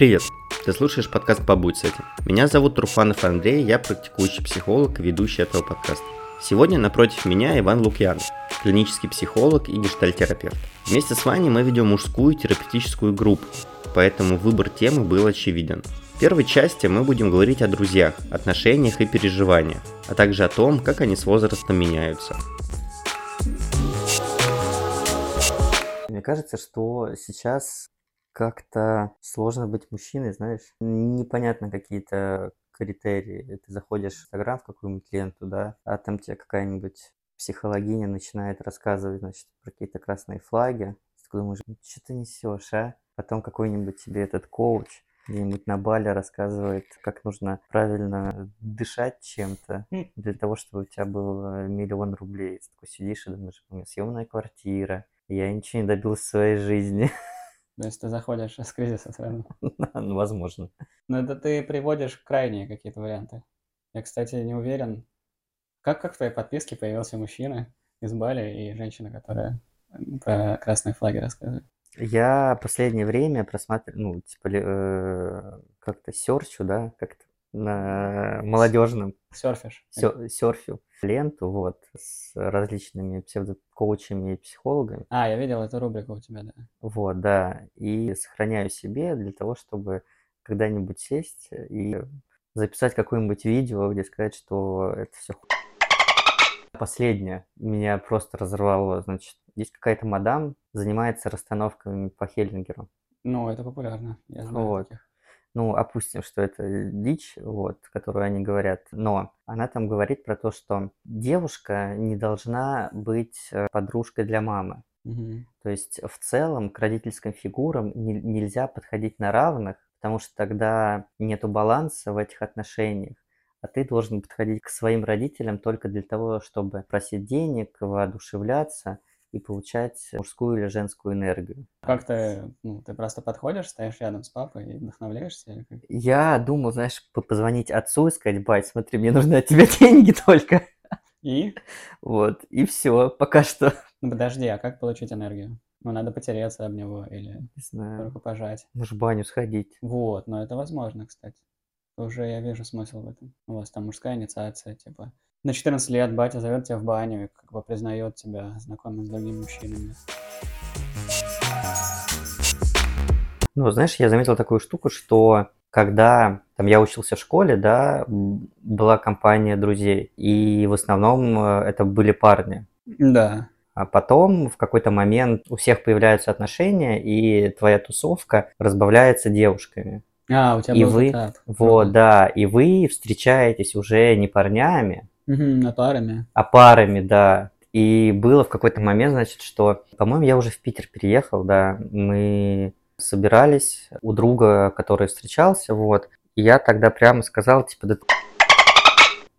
Привет! Ты слушаешь подкаст «Побудь с этим». Меня зовут Труфанов Андрей, я практикующий психолог и ведущий этого подкаста. Сегодня напротив меня Иван Лукьянов, клинический психолог и гештальтерапевт. Вместе с Ваней мы ведем мужскую терапевтическую группу, поэтому выбор темы был очевиден. В первой части мы будем говорить о друзьях, отношениях и переживаниях, а также о том, как они с возрастом меняются. Мне кажется, что сейчас как-то сложно быть мужчиной, знаешь. Непонятно какие-то критерии. Ты заходишь в Инстаграм в какую-нибудь ленту, да, а там тебе какая-нибудь психологиня начинает рассказывать, значит, про какие-то красные флаги. Ты думаешь, ну, что ты несешь, а? Потом какой-нибудь тебе этот коуч где-нибудь на бале рассказывает, как нужно правильно дышать чем-то для того, чтобы у тебя был миллион рублей. Ты такой сидишь и думаешь, у меня съемная квартира, я ничего не добился в своей жизни. То есть ты заходишь с кризиса сразу. Ну, возможно. Но это ты приводишь крайние какие-то варианты. Я, кстати, не уверен, как, как в твоей подписке появился мужчина из Бали и женщина, которая про красные флаги рассказывает? Я последнее время просматриваю, ну, типа, э, как-то серчу, да, как-то на молодежном Серфишь. серфю ленту, вот, с различными псевдокоучами и психологами. А, я видел эту рубрику у тебя, да. Вот, да, и сохраняю себе для того, чтобы когда-нибудь сесть и записать какое-нибудь видео, где сказать, что это все Последнее меня просто разорвало, значит, есть какая-то мадам, занимается расстановками по Хеллингеру. Ну, это популярно, я знаю Вот. таких. Ну, опустим, что это дичь, вот, которую они говорят, но она там говорит про то, что девушка не должна быть э, подружкой для мамы. Мгм. То есть в целом к родительским фигурам не- нельзя подходить на равных, потому что тогда нету баланса в этих отношениях. А ты должен подходить к своим родителям только для того, чтобы просить денег, воодушевляться и получать мужскую или женскую энергию. Как ты, ну, ты просто подходишь, стоишь рядом с папой и вдохновляешься? Или как? Я думал, знаешь, по- позвонить отцу и сказать, бать, смотри, мне нужны от тебя деньги только. И? Вот, и все, пока что. Ну, подожди, а как получить энергию? Ну, надо потереться об него или Не знаю, руку пожать. может, в баню сходить. Вот, но это возможно, кстати. Уже я вижу смысл в этом. У вас там мужская инициация, типа. На 14 лет батя зовет тебя в баню и как бы признает тебя, знакомым с другими мужчинами. Ну, знаешь, я заметил такую штуку, что когда там я учился в школе, да, была компания друзей, и в основном э, это были парни. Да. А потом в какой-то момент у всех появляются отношения, и твоя тусовка разбавляется девушками. А, у тебя И был вы- этап. Вот, да, и вы встречаетесь уже не парнями, Мгм, на парами. а парами, да. И было в какой-то момент, значит, что, по-моему, я уже в Питер переехал, да, мы собирались у друга, который встречался, вот, и я тогда прямо сказал, типа, да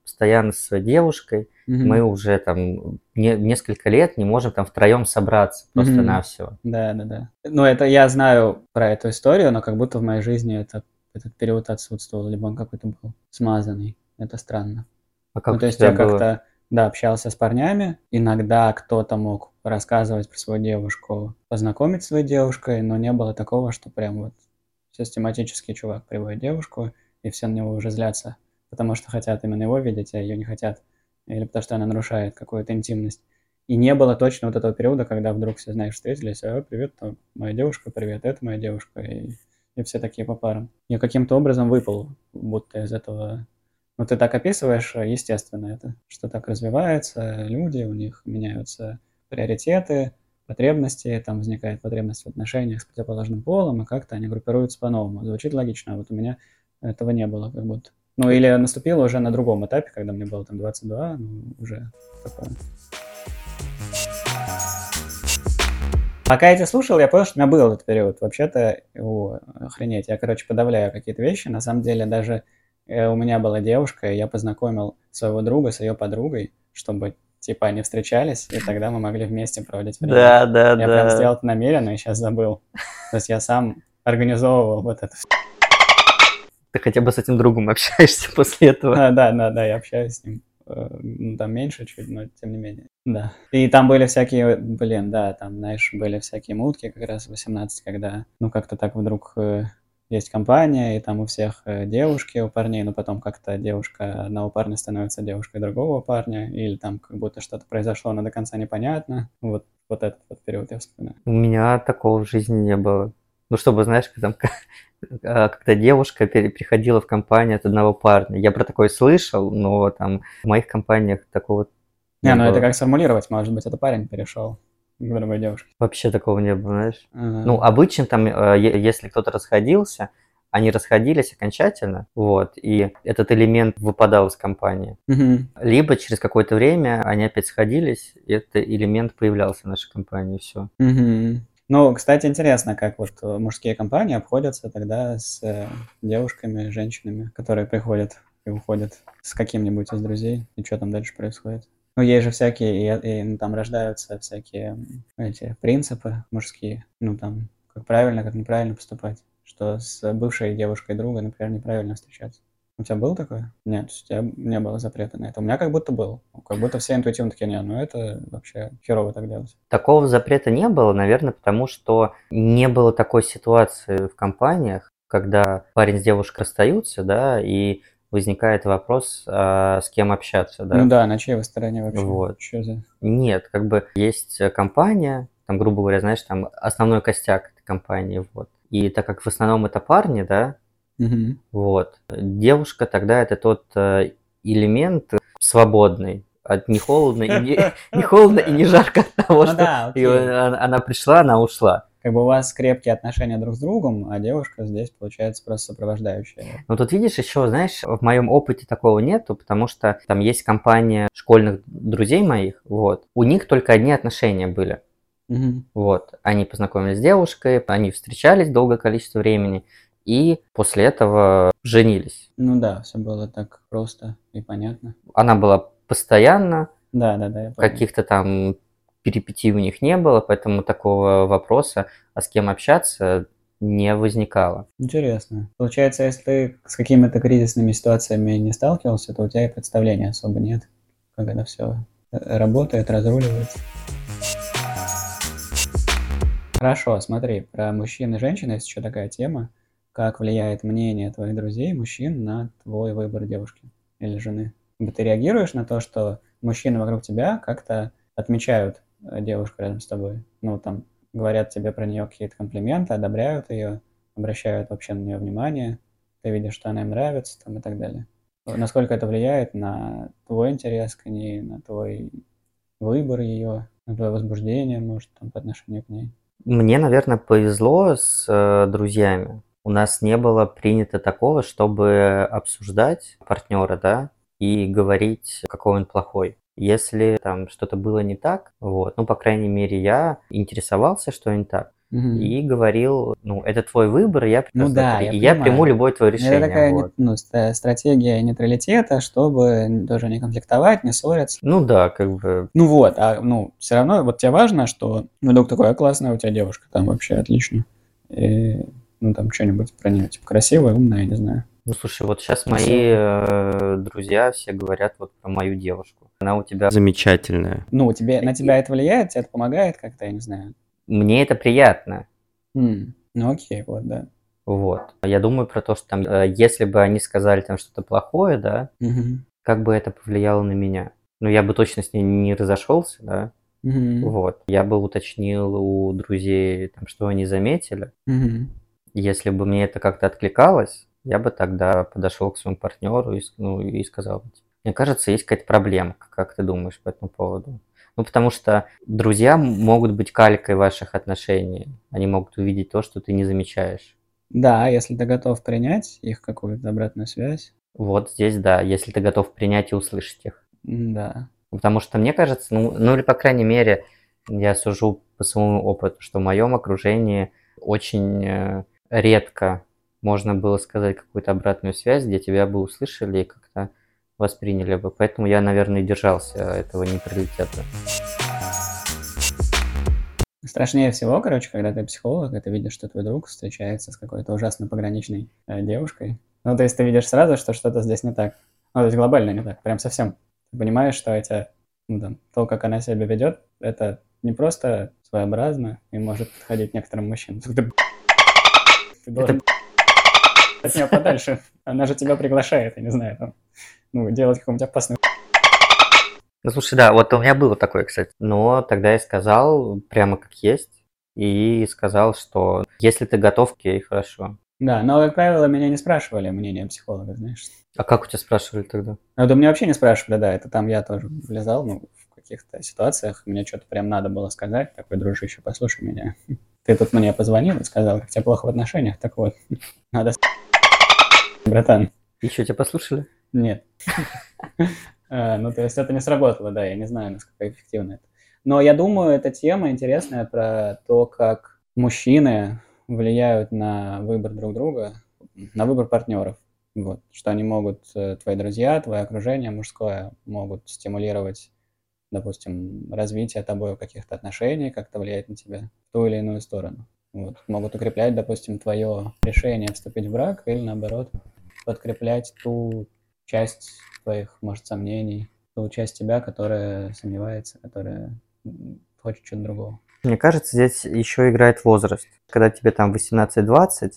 постоянно со своей девушкой, Мгм. мы уже там не- несколько лет не можем там втроем собраться просто-навсего. Да, да, да. Ну, это я знаю про эту историю, но как будто в моей жизни это, этот период отсутствовал, либо он какой-то был смазанный. Это странно. А как ну, то есть я было? как-то, да, общался с парнями. Иногда кто-то мог рассказывать про свою девушку, познакомить с своей девушкой, но не было такого, что прям вот систематически чувак приводит девушку, и все на него уже злятся, потому что хотят именно его видеть, а ее не хотят. Или потому что она нарушает какую-то интимность. И не было точно вот этого периода, когда вдруг все, знаешь, встретились, а, привет, там, моя девушка, привет, это моя девушка, и, и все такие по парам. Я каким-то образом выпал, будто из этого ну, ты так описываешь, э, естественно, это, что так развиваются люди, у них меняются приоритеты, потребности, там возникает потребность в отношениях с противоположным полом, и как-то они группируются по-новому. Звучит логично, а вот у меня этого не было как будто. Ну, или наступило уже на другом этапе, когда мне было там 22, ну, уже такое. Пока я тебя слушал, я понял, что у меня был этот период. Вообще-то, о, охренеть, я, короче, подавляю какие-то вещи. На самом деле, даже у меня была девушка, и я познакомил своего друга с ее подругой, чтобы, типа, они встречались, и тогда мы могли вместе проводить время. Да, да, Я да. прям сделал это намеренно и сейчас забыл. То есть я сам организовывал вот это. Ты хотя бы с этим другом общаешься после этого. А, да, да, да, я общаюсь с ним. Э, ну, Там меньше чуть, но тем не менее. Да. И там были всякие, блин, да, там, знаешь, были всякие мутки как раз в 18, когда, ну, как-то так вдруг э, есть компания, и там у всех э, девушки у парней, но потом как-то девушка одного парня становится девушкой другого парня, или там как будто что-то произошло, но до конца непонятно. Вот, вот этот вот период я вспоминаю. У меня такого в жизни не было. Ну, чтобы, знаешь, там, а, когда девушка приходила в компанию от одного парня. Я про такое слышал, но там в моих компаниях такого не, ну это как сформулировать, может быть, это парень перешел к другой девушке. Вообще такого не было, знаешь. Ага. Ну, обычно там, э, если кто-то расходился, они расходились окончательно, вот, и этот элемент выпадал из компании. Угу. Либо через какое-то время они опять сходились, и этот элемент появлялся в нашей компании, и все. Угу. Ну, кстати, интересно, как вот мужские компании обходятся тогда с э, девушками, женщинами, которые приходят и уходят с каким-нибудь из друзей, и что там дальше происходит. Ну, есть же всякие, и, и ну, там рождаются всякие эти принципы мужские, ну, там, как правильно, как неправильно поступать, что с бывшей девушкой друга, например, неправильно встречаться. У тебя было такое? Нет, у тебя не было запрета на это. У меня как будто был. Как будто все интуитивно такие, не, ну это вообще херово так делать. Такого запрета не было, наверное, потому что не было такой ситуации в компаниях, когда парень с девушкой расстаются, да, и возникает вопрос, а, с кем общаться, да? Ну да, на чьей вы стороне вообще? Вот. Что за... Нет, как бы есть компания, там, грубо говоря, знаешь, там основной костяк этой компании, вот. И так как в основном это парни, да, угу. вот, девушка тогда это тот э, элемент свободный, от не холодно и не, не холодно и не жарко от того, ну, что да, она пришла, она ушла как бы у вас крепкие отношения друг с другом, а девушка здесь получается просто сопровождающая. Ну тут видишь еще, знаешь, в моем опыте такого нету, потому что там есть компания школьных друзей моих, вот, у них только одни отношения были. Угу. Вот, они познакомились с девушкой, они встречались долгое количество времени, и после этого женились. Ну да, все было так просто и понятно. Она была постоянно, да, да, да. Каких-то там перипетий у них не было, поэтому такого вопроса, а с кем общаться, не возникало. Интересно. Получается, если ты с какими-то кризисными ситуациями не сталкивался, то у тебя и представления особо нет, как это все работает, разруливается. Хорошо, смотри, про мужчин и женщин есть еще такая тема. Как влияет мнение твоих друзей, мужчин, на твой выбор девушки или жены? Ты реагируешь на то, что мужчины вокруг тебя как-то отмечают Э, девушка рядом с тобой. Ну, там, говорят тебе про нее какие-то комплименты, одобряют ее, обращают вообще на нее внимание, ты видишь, что она им нравится, там, и так далее. Насколько это влияет на твой интерес к ней, на твой выбор ее, на твое возбуждение, может, там, по отношению к ней? Мне, наверное, повезло с э, друзьями. У нас не было принято такого, чтобы обсуждать партнера, да, и говорить, какой он плохой. Если там что-то было не так, вот, ну, по крайней мере, я интересовался, что не так. Угу. И говорил, ну, это твой выбор, я ну, да, я и я приму любое твое решение. Это такая вот. ну, стратегия нейтралитета, чтобы тоже не конфликтовать, не ссориться. Ну да, как бы. Ну вот, а ну все равно вот тебе важно, что ну, вдруг такое классная у тебя девушка, там вообще отлично. И, ну там что-нибудь про нее, типа красивая, умная, я не знаю. Ну слушай, вот сейчас мои э, друзья все говорят вот про мою девушку. Она у тебя замечательная. Ну, тебе, на тебя это влияет, тебе это помогает как-то, я не знаю. Мне это приятно. Mm. Ну окей, вот, да. Вот. Я думаю про то, что там, э, если бы они сказали там что-то плохое, да, mm-hmm. как бы это повлияло на меня. Ну, я бы точно с ней не разошелся, да. Mm-hmm. Вот. Я бы уточнил у друзей, там, что они заметили. Mm-hmm. Если бы мне это как-то откликалось, я бы тогда подошел к своему партнеру и, ну, и сказал, мне кажется, есть какая-то проблема, как ты думаешь по этому поводу? Ну, потому что друзья могут быть калькой ваших отношений. Они могут увидеть то, что ты не замечаешь. Да, если ты готов принять их какую-то обратную связь. Вот здесь, да, если ты готов принять и услышать их. Да. Потому что мне кажется, ну, ну или по крайней мере, я сужу по своему опыту, что в моем окружении очень э, редко можно было сказать какую-то обратную связь, где тебя бы услышали и как-то восприняли бы. Поэтому я, наверное, держался этого нейтралитета. Страшнее всего, короче, когда ты психолог, и ты видишь, что твой друг встречается с какой-то ужасно пограничной э, девушкой. Ну, то есть ты видишь сразу, что что-то здесь не так. Ну, то есть глобально не так, прям совсем. Ты понимаешь, что это, ну, там, то, как она себя ведет, это не просто своеобразно и может подходить некоторым мужчинам. Ты, ты должен... от нее подальше. Она же тебя приглашает, я не знаю, там, ну, делать какой-нибудь опасный Ну, слушай, да, вот у меня было такое, кстати. Но тогда я сказал прямо как есть. И сказал, что если ты готов, окей, хорошо. Да, но, как правило, меня не спрашивали мнение психолога, знаешь. А как у тебя спрашивали тогда? Ну, да меня вообще не спрашивали, да, это там я тоже влезал, ну, в каких-то ситуациях, мне что-то прям надо было сказать, такой, дружище, послушай меня. Ты тут мне позвонил и сказал, как тебе плохо в отношениях, так вот, надо братан. Еще тебя послушали? Нет. А, ну, то есть это не сработало, да, я не знаю, насколько эффективно это. Но я думаю, эта тема интересная про то, как мужчины влияют на выбор друг друга, на выбор партнеров. Вот, что они могут, э, твои друзья, твое окружение мужское могут стимулировать, допустим, развитие тобой каких-то отношений, как-то влиять на тебя в ту или иную сторону. Вот, могут укреплять, допустим, твое решение вступить в брак или, наоборот, подкреплять ту часть твоих, может, сомнений, ту часть тебя, которая сомневается, которая хочет чего-то другого. Мне кажется, здесь еще играет возраст. Когда тебе там 18-20,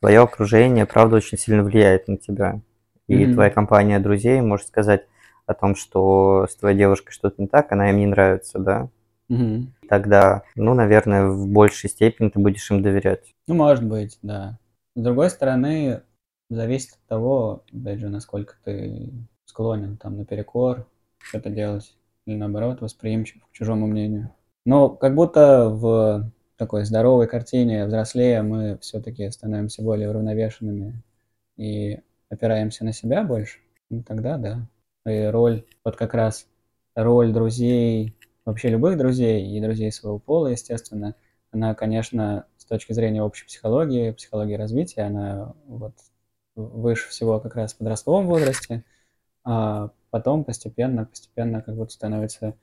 твое окружение, правда, очень сильно влияет на тебя. И mm-hmm. твоя компания друзей может сказать о том, что с твоей девушкой что-то не так, она им не нравится, да? Mm-hmm. Тогда, ну, наверное, в большей степени ты будешь им доверять. Ну, может быть, да. С другой стороны, зависит от того, опять же, насколько ты склонен там наперекор что-то делать, или наоборот восприимчив к чужому мнению. Но как будто в такой здоровой картине взрослея мы все-таки становимся более уравновешенными и опираемся на себя больше, ну, тогда да. И роль, вот как раз роль друзей, вообще любых друзей и друзей своего пола, естественно, она, конечно, с точки зрения общей психологии, психологии развития, она вот выше всего как раз в подростковом возрасте, а потом постепенно, постепенно как будто становится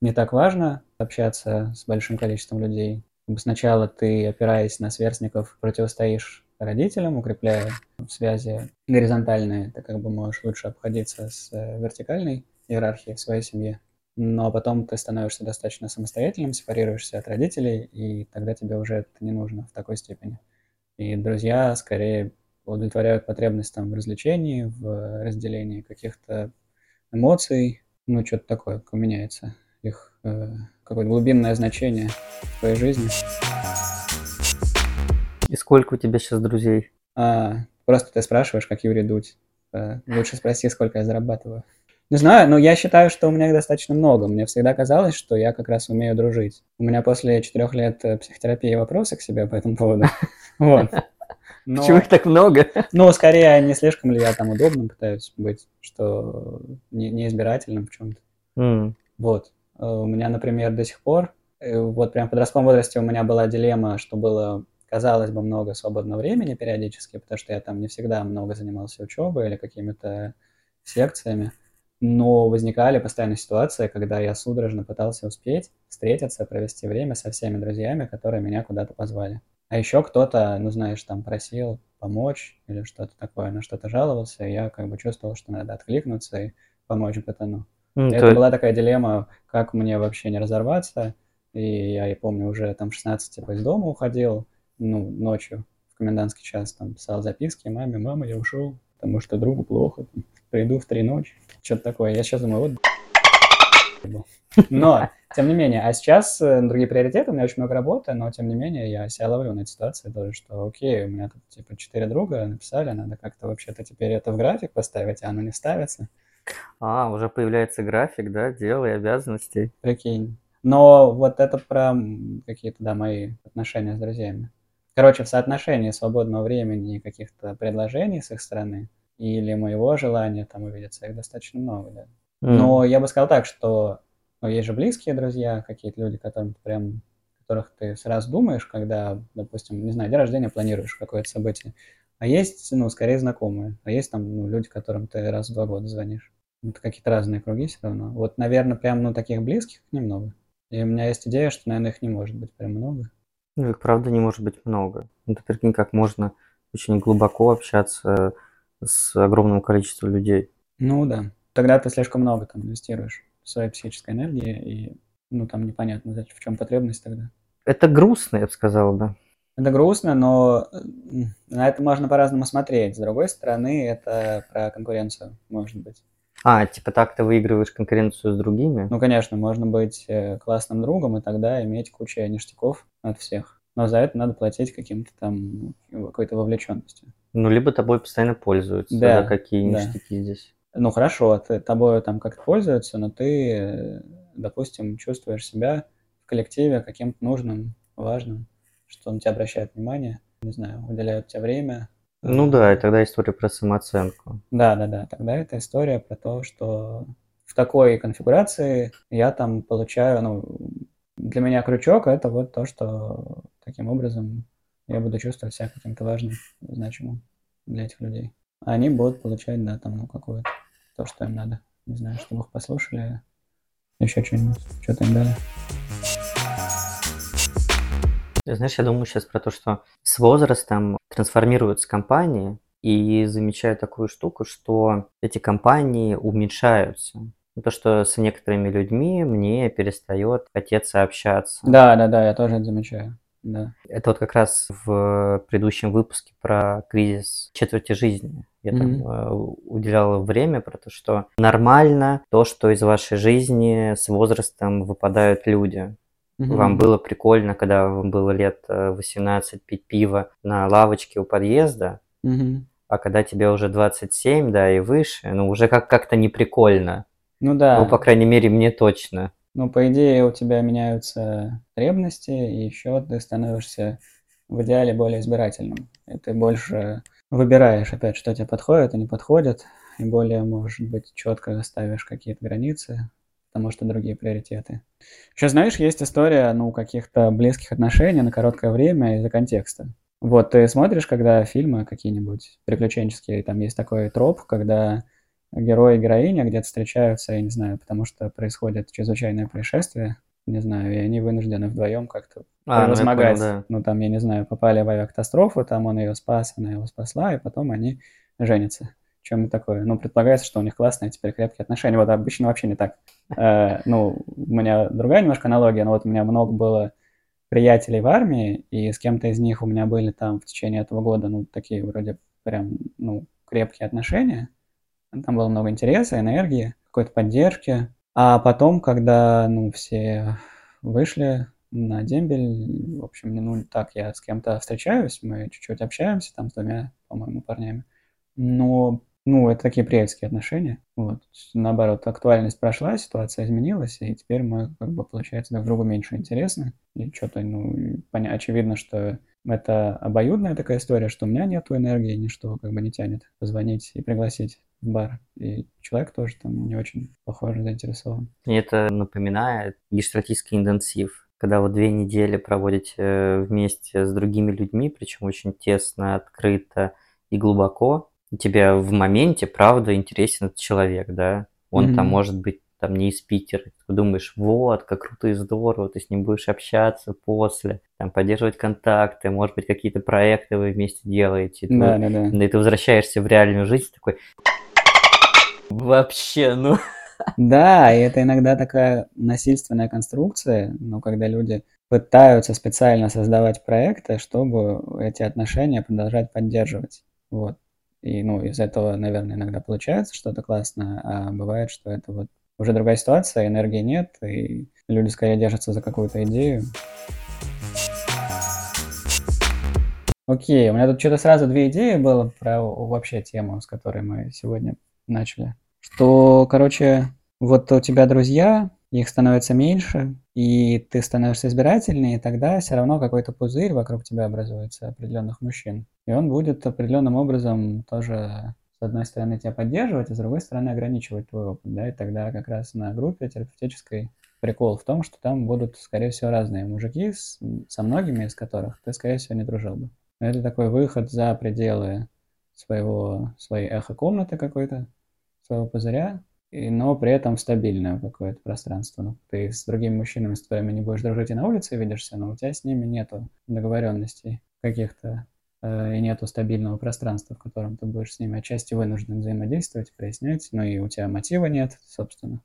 не так важно общаться с большим количеством людей. Сначала ты, опираясь на сверстников, противостоишь родителям, укрепляя связи горизонтальные, ты как бы можешь лучше обходиться с э, вертикальной иерархией в своей семье. Но потом ты становишься достаточно самостоятельным, сепарируешься от родителей, и тогда тебе уже это не нужно в такой степени. И друзья скорее удовлетворяют потребность там в развлечении, в разделении каких-то эмоций, ну, что-то такое меняется их э, какое-то глубинное значение в твоей жизни. И сколько у тебя сейчас друзей? А, просто ты спрашиваешь, как Юрий Дудь. Э, лучше спроси, сколько я зарабатываю. Не знаю, но я считаю, что у меня их достаточно много. Мне всегда казалось, что я как раз умею дружить. У меня после четырех лет э, психотерапии вопросы к себе по этому поводу. Вот. Но, Почему их так много? Ну, скорее, не слишком ли я там удобным пытаюсь быть, что не, не избирательным в чем-то. Mm. Вот. Э, у меня, например, до сих пор, э, вот прям в подростковом возрасте у меня была дилемма, что было, казалось бы, много свободного времени периодически, потому что я там не всегда много занимался учебой или какими-то секциями. Но возникали постоянно ситуации, когда я судорожно пытался успеть встретиться, провести время со всеми друзьями, которые меня куда-то позвали. А еще кто-то, ну знаешь, там просил помочь или что-то такое, на что-то жаловался, и я как бы чувствовал, что надо откликнуться и помочь пацану. Mm, это то... была такая дилемма, как мне вообще не разорваться. И я, я помню, уже там 16 типа из дома уходил, ну, ночью в комендантский час, там писал записки маме, мама, я ушел, потому что другу плохо, приду в три ночи, что-то такое. Я сейчас думаю, вот но, тем не менее, а сейчас э, другие приоритеты, у меня очень много работы, но, тем не менее, я себя ловлю на этой ситуации тоже, что, окей, у меня тут, типа, четыре друга написали, надо как-то вообще-то теперь это в график поставить, а оно не ставится. А, уже появляется график, да, дел и обязанностей. Прикинь. Но вот это про какие-то, да, мои отношения с друзьями. Короче, в соотношении свободного времени и каких-то предложений с их стороны или моего желания там увидеться, их достаточно много, да. Mm. Но я бы сказал так, что ну, есть же близкие друзья, какие-то люди, которым ты прям, которых ты сразу думаешь, когда, допустим, не знаю, день рождения планируешь какое-то событие. А есть, ну, скорее знакомые. А есть там ну, люди, которым ты раз в два года звонишь. Это какие-то разные круги все равно. Вот, наверное, прям, ну, таких близких немного. И у меня есть идея, что, наверное, их не может быть прям много. Ну, их правда не может быть много. Ну, ты прикинь, как можно очень глубоко общаться с огромным количеством людей. Ну, да. Тогда ты слишком много там инвестируешь своей психической энергии, и, ну, там непонятно, в чем потребность тогда. Это грустно, я бы сказал, да. Это грустно, но на это можно по-разному смотреть. С другой стороны, это про конкуренцию, может быть. А, типа так ты выигрываешь конкуренцию с другими? Ну, конечно, можно быть э, классным другом и тогда иметь кучу ништяков от всех. Но за это надо платить каким-то там какой-то вовлеченностью. Ну, либо тобой постоянно пользуются. Да. Какие ништяки да. здесь? Ну, хорошо, ты, тобой там как-то пользуются, но ты, э, допустим, чувствуешь себя в коллективе каким-то нужным, важным, что на тебя обращают внимание, не знаю, уделяют тебе время, ну да, и тогда история про самооценку. Да, да, да. Тогда это история про то, что в такой конфигурации я там получаю, ну, для меня крючок это вот то, что таким образом я буду чувствовать себя каким-то важным, значимым для этих людей. А они будут получать, да, там, ну, какое-то то, что им надо. Не знаю, чтобы их послушали, еще что-нибудь, что-то им дали. Знаешь, я думаю сейчас про то, что с возрастом трансформируются компании, и замечаю такую штуку, что эти компании уменьшаются. То, что с некоторыми людьми мне перестает хотеться общаться. Да, да, да, я тоже это замечаю. Да. Это вот как раз в предыдущем выпуске про кризис четверти жизни. Я mm-hmm. там э, уделял время про то, что нормально то, что из вашей жизни с возрастом выпадают люди. Угу. Вам было прикольно, когда вам было лет 18 э, пить пиво на лавочке у подъезда, угу. а когда тебе уже 27, да, и выше, ну, уже как- как-то не прикольно. Ну да. Ну, по крайней мере, мне точно. Ну, по идее, у тебя меняются потребности, и еще ты становишься в идеале более избирательным. И ты больше выбираешь опять, что тебе подходит и не подходит, и более, может быть, четко ставишь какие-то границы, потому что другие приоритеты. Еще, знаешь, есть история, ну, каких-то близких отношений на короткое время из-за контекста. Вот, ты смотришь, когда фильмы какие-нибудь приключенческие, там есть такой троп, когда герой и героиня где-то встречаются, я не знаю, потому что происходит чрезвычайное происшествие, не знаю, и они вынуждены вдвоем как-то а, размогать. Ну, да. ну, там, я не знаю, попали в авиакатастрофу, там он ее спас, она его спасла, и потом они женятся чем такое. Ну, предполагается, что у них классные теперь крепкие отношения. Вот обычно вообще не так. Э, ну, у меня другая немножко аналогия, но вот у меня много было приятелей в армии, и с кем-то из них у меня были там в течение этого года, ну, такие вроде прям, ну, крепкие отношения. Там было много интереса, энергии, какой-то поддержки. А потом, когда, ну, все вышли на дембель, в общем, ну, так, я с кем-то встречаюсь, мы чуть-чуть общаемся, там, с двумя, по-моему, парнями. Но ну, это такие приятельские отношения. Вот. Наоборот, актуальность прошла, ситуация изменилась, и теперь мы, как бы, получается, друг другу меньше интересны. И что-то, ну, поня- очевидно, что это обоюдная такая история, что у меня нету энергии, ничто как бы не тянет позвонить и пригласить в бар. И человек тоже там не очень, похоже, заинтересован. И это напоминает гештратический интенсив, когда вот две недели проводите э, вместе с другими людьми, причем очень тесно, открыто и глубоко, тебе в моменте, правда, интересен этот человек, да, он mm-hmm. там может быть там не из Питера, ты думаешь, вот, как круто и здорово, ты с ним будешь общаться после, там, поддерживать контакты, может быть, какие-то проекты вы вместе делаете, да, да, да. и ты возвращаешься в реальную жизнь такой, вообще, ну... Да, и это иногда такая насильственная конструкция, ну, когда люди пытаются специально создавать проекты, чтобы эти отношения продолжать поддерживать. Вот. И, ну, из этого, наверное, иногда получается что-то классное, а бывает, что это вот уже другая ситуация, энергии нет, и люди скорее держатся за какую-то идею. Окей, у меня тут что-то сразу две идеи было про вообще тему, с которой мы сегодня начали. Что, короче, вот у тебя друзья, их становится меньше, и ты становишься избирательнее, и тогда все равно какой-то пузырь вокруг тебя образуется определенных мужчин. И он будет определенным образом тоже с одной стороны тебя поддерживать, а с другой стороны ограничивать твой опыт, да, и тогда как раз на группе терапевтической прикол в том, что там будут, скорее всего, разные мужики, с, со многими из которых ты, скорее всего, не дружил бы. Это такой выход за пределы своего, своей эхо-комнаты какой-то, своего пузыря, но при этом стабильное какое-то пространство. Ну, ты с другими мужчинами, с которыми не будешь дружить и на улице видишься, но у тебя с ними нету договоренностей каких-то э, и нету стабильного пространства, в котором ты будешь с ними отчасти вынужден взаимодействовать, прояснять, но и у тебя мотива нет, собственно.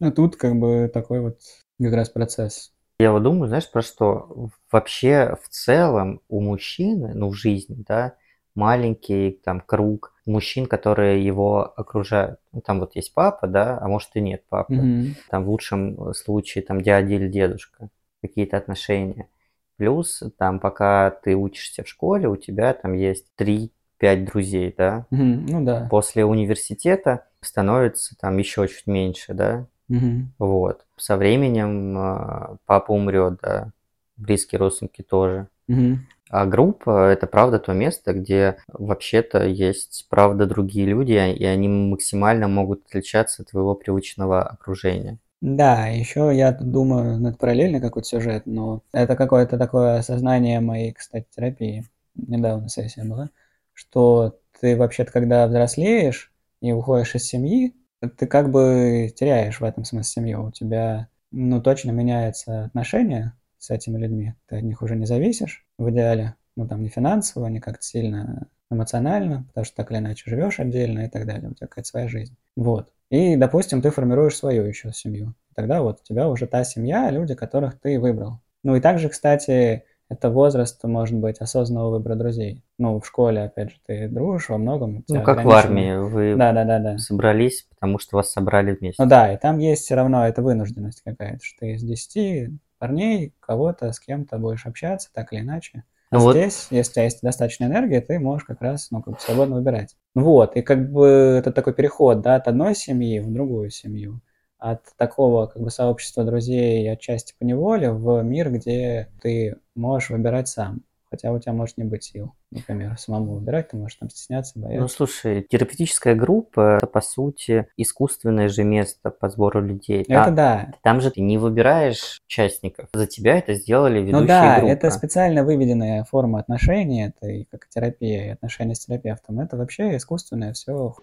А тут как бы такой вот как раз процесс Я вот думаю, знаешь, про что? Вообще, в целом, у мужчины, ну, в жизни, да, маленький там круг мужчин, которые его окружают. Ну, там вот есть папа, да, а может и нет папы. Мгм. Там в лучшем случае там дядя или дедушка, какие-то отношения. Плюс там пока ты учишься в школе, у тебя там есть 3-5 друзей, да. Мгм. Ну да. После университета становится там еще чуть меньше, да. Мгм. Вот. Со временем а, папа умрет, да. Близкие родственники тоже. Мгм. А группа– это правда то место, где вообще-то есть правда другие люди, и они максимально могут отличаться от твоего привычного окружения. Да, еще я думаю, это параллельный какой-то сюжет, но это какое-то такое осознание моей, кстати, терапии. Недавно сессия была, что ты вообще-то, когда взрослеешь и уходишь из семьи, ты как бы теряешь в этом смысле семью. У тебя, ну, точно меняется отношение с этими людьми. Ты от них уже не зависишь в идеале. Ну, там, не финансово, не как-то сильно эмоционально, потому что так или иначе живешь отдельно и так далее. У тебя какая-то своя жизнь. Вот. И, допустим, ты формируешь свою еще семью. Тогда вот у тебя уже та семья, люди, которых ты выбрал. Ну и также, кстати, это возраст, может быть, осознанного выбора друзей. Ну, в школе, опять же, ты дружишь во многом. Ну, как в армии, вы Да-да-да-да. собрались, потому что вас собрали вместе. Ну да, и там есть все равно эта вынужденность какая-то, что ты из 10 парней кого-то с кем-то будешь общаться, так или иначе. А Ну вот- здесь, если у тебя есть достаточно энергии, ты можешь как раз, ну, как бы свободно выбирать. Вот, и как бы это такой переход, да, от одной семьи в другую семью. От такого как бы сообщества друзей отчасти по неволе в мир, где ты можешь выбирать сам. Хотя у тебя может не быть сил, например, самому выбирать, ты можешь там стесняться, Ну, бояться. слушай, терапевтическая группа – это, по сути, искусственное же место по сбору людей. Это А да, Там же ты не выбираешь участников. За тебя это сделали ведущие Ну да, группы. это специально выведенная форма отношений, это и как терапия, и отношения с терапевтом. Это вообще искусственное все.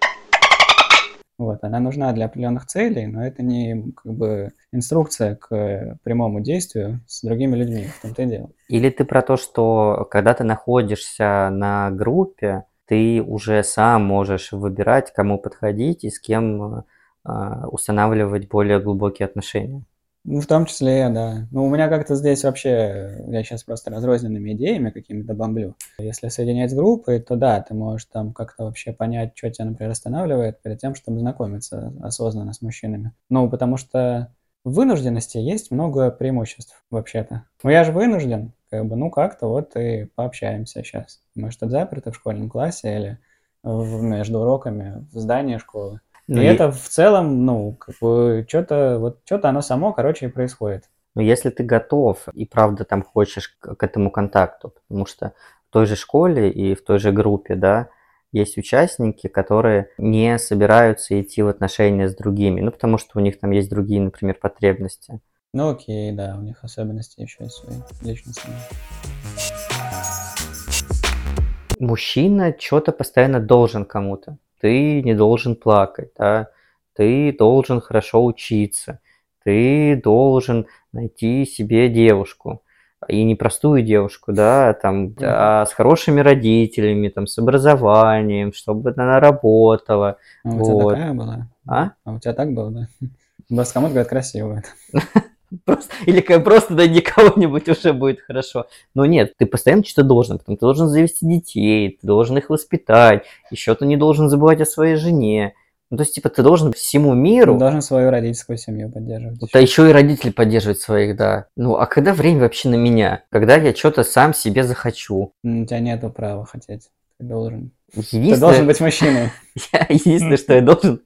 Вот, она нужна для определенных целей, но это не как бы инструкция к прямому действию с другими людьми, в том-то и дело. Или ты про то, что когда ты находишься на группе, ты уже сам можешь выбирать, кому подходить и с кем э, устанавливать более глубокие отношения. Ну, в том числе, да. Ну, у меня как-то здесь вообще, я сейчас просто разрозненными идеями какими-то бомблю. Если соединять с группой, то да, ты можешь там как-то вообще понять, что тебя, например, останавливает перед тем, чтобы знакомиться осознанно с мужчинами. Ну, потому что в вынужденности есть много преимуществ, вообще-то. Ну, я же вынужден, как бы, ну, как-то вот и пообщаемся сейчас. Мы что-то в школьном классе или в- между уроками в здании школы. Ну, и и- это в целом, ну, как бы, что-то, вот, что-то оно само, короче, и происходит. Но если ты готов и правда там хочешь к, к этому контакту, потому что в той же школе и в той же группе, да, есть участники, которые не собираются идти в отношения с другими, ну, потому что у них там есть другие, например, потребности. Ну, окей, да, у них особенности еще есть свои личностные. Мужчина что-то постоянно должен кому-то. Ты не должен плакать, да, ты должен хорошо учиться, ты должен найти себе девушку. И не простую девушку, да, там, а с хорошими родителями, там, с образованием, чтобы она работала. А у тебя такая была? А? А у тебя так было, да? Бас кому-то говорят красивая. Просто, или как просто найди кого-нибудь, уже будет хорошо. Но нет, ты постоянно что-то должен. Потом ты должен завести детей, ты должен их воспитать, еще ты не должен забывать о своей жене. Ну, то есть, типа, ты должен всему миру, Ты должен свою родительскую семью поддерживать. вот, а еще и родители поддерживать своих, да. Ну, а когда время вообще на меня? Когда я что-то сам себе захочу? У тебя нету права хотеть. Ты должен. Ты Единственное, должен быть мужчиной. единственное, что я должен,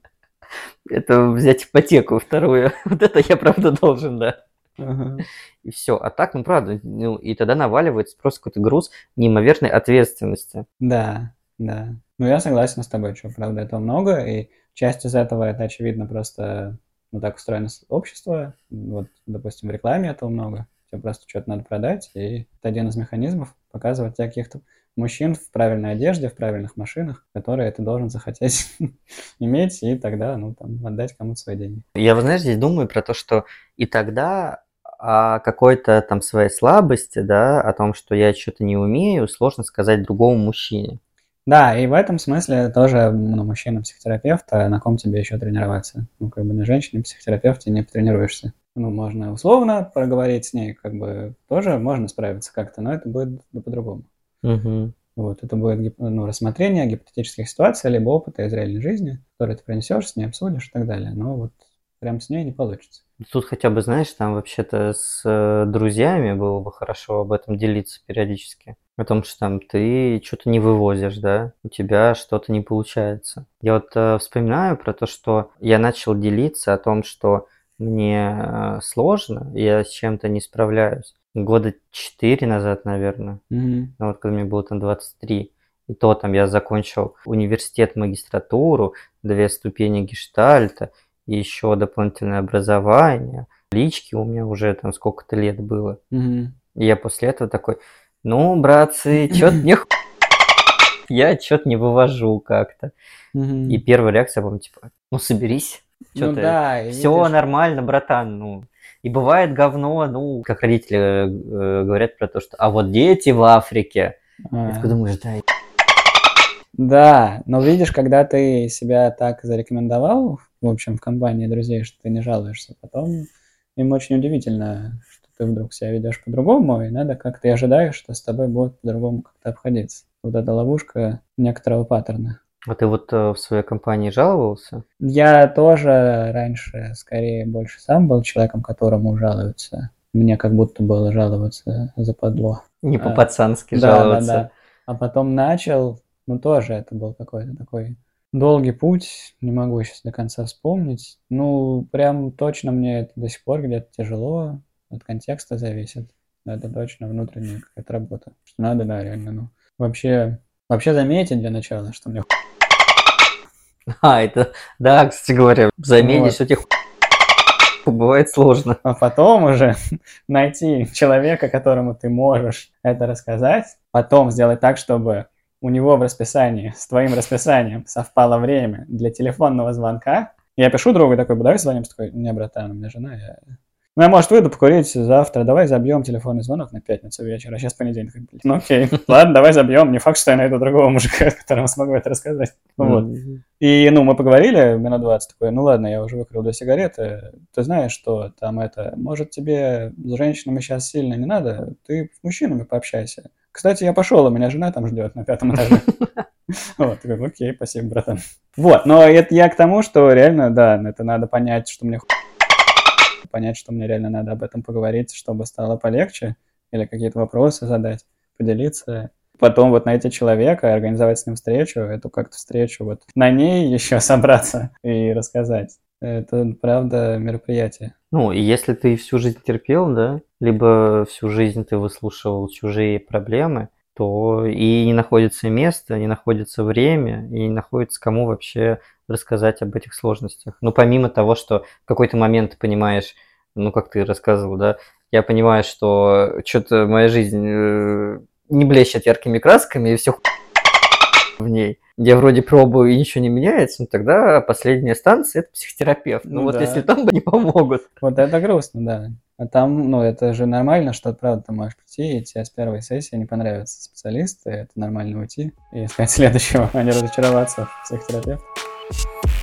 это взять ипотеку вторую. Вот это я, правда, должен, да. Ага. И все. А так, ну правда, ну и тогда наваливается просто какой-то груз неимоверной ответственности. Да, да. Ну, я согласен с тобой, что, правда, этого много, и часть из этого, это, очевидно, просто, ну, так устроено общество. Вот, допустим, в рекламе этого много. Тебе просто что-то надо продать, и это один из механизмов показывать тебе каких-то мужчин в правильной одежде, в правильных машинах, которые ты должен захотеть иметь, и тогда, ну, там, отдать кому-то свои деньги. Я, вот, знаешь, здесь думаю про то, что и тогда о какой-то там своей слабости, да, о том, что я что-то не умею, сложно сказать другому мужчине. Да, и в этом смысле тоже, ну, мужчина-психотерапевт, а на ком тебе еще тренироваться? Ну, как бы на женщине-психотерапевте не потренируешься. ну, можно условно проговорить с ней, как бы тоже можно справиться как-то, но это будет по-другому. Мгм. Вот, это будет ну, рассмотрение гипотетических ситуаций, либо опыта из реальной жизни, который ты принесешь, с ней обсудишь и так далее. Но вот прям с ней не получится. Тут хотя бы, знаешь, там вообще-то с э, друзьями было бы хорошо об этом делиться периодически. О том, что там ты что-то не вывозишь, да, у тебя что-то не получается. Я вот э, вспоминаю про то, что я начал делиться о том, что мне э, сложно, я с чем-то не справляюсь. Года четыре назад, наверное. Мгм. Ну, вот когда мне было там 23. И то там я закончил университет, магистратуру, две ступени гештальта, и еще дополнительное образование. Лички у меня уже там сколько-то лет было. Мгм. И я после этого такой, ну, братцы, что-то не ху- я что-то не вывожу как-то. Мгм. И первая реакция, помню, типа, ну, соберись, что Ну ты, да, все видишь, нормально, братан, ну. И бывает говно, ну, как родители э, говорят про то, что, а вот дети в Африке. а, думаешь, да, Да, но видишь, когда ты себя так зарекомендовал, в общем, в компании друзей, что ты не жалуешься, потом им очень удивительно, что ты вдруг себя ведешь по-другому, и надо как ты ожидаешь, что с тобой будут по-другому как-то обходиться. Вот эта ловушка некоторого паттерна. А ты вот э, в своей компании жаловался? Я тоже раньше скорее больше сам был человеком, которому жалуются. Мне как будто было жаловаться западло. Не А, по-пацански Да, да, жаловаться? да. А потом начал, ну тоже это был какой-то такой долгий путь, не могу сейчас до конца вспомнить. Ну, прям точно мне это до сих пор где-то тяжело, от контекста зависит. Но Это точно внутренняя какая-то работа. Что надо, да, реально, ну. Вообще, вообще заметить для начала, что мне А, это, да, кстати говоря, заметить, Вот. тебе бывает сложно. А потом уже найти человека, которому ты можешь это рассказать, потом сделать так, чтобы у него в расписании с твоим расписанием совпало время для телефонного звонка. Я пишу другу такой, давай звоним, такой, не, братан, у меня жена, я... Ну, я, может, выйду покурить завтра, давай забьем телефонный звонок на пятницу вечера, а сейчас понедельник. Ну, окей, ладно, давай забьем, не факт, что я найду другого мужика, которому смогу это рассказать. Ну, вот. И, ну, мы поговорили минут 20, такой, ну ладно, я уже выкурил две сигареты, ты знаешь, что там это, может тебе с женщинами сейчас сильно не надо, ты с мужчинами пообщайся. Кстати, я пошел, у меня жена там ждет на пятом этаже. Вот, такой, окей, спасибо, братан. Вот, но это я к тому, что реально, да, это надо понять, что мне ху- понять, что мне реально надо об этом поговорить, чтобы стало полегче, или какие-то вопросы задать, поделиться. Потом вот найти человека, организовать с ним встречу, эту как-то встречу, вот на ней еще собраться и рассказать. Это, правда, мероприятие. Ну, и если ты всю жизнь терпел, да, либо всю жизнь ты выслушивал чужие проблемы, то и не находится место, не находится время, и не находится кому вообще рассказать об этих сложностях. Ну, помимо того, что в какой-то момент ты понимаешь, ну, как ты рассказывал, да, я понимаю, что что-то моя жизнь э, не блещет яркими красками, и все в ней. Я вроде пробую, и ничего не меняется, ну, тогда последняя станция – это психотерапевт. Ну, Ну вот да. если там не помогут. Вот это грустно, да. А там, ну, это же нормально, что правда ты можешь прийти, и тебе с первой сессии не понравится специалист, и это нормально уйти и искать следующего, а не разочароваться в психотерапевте. you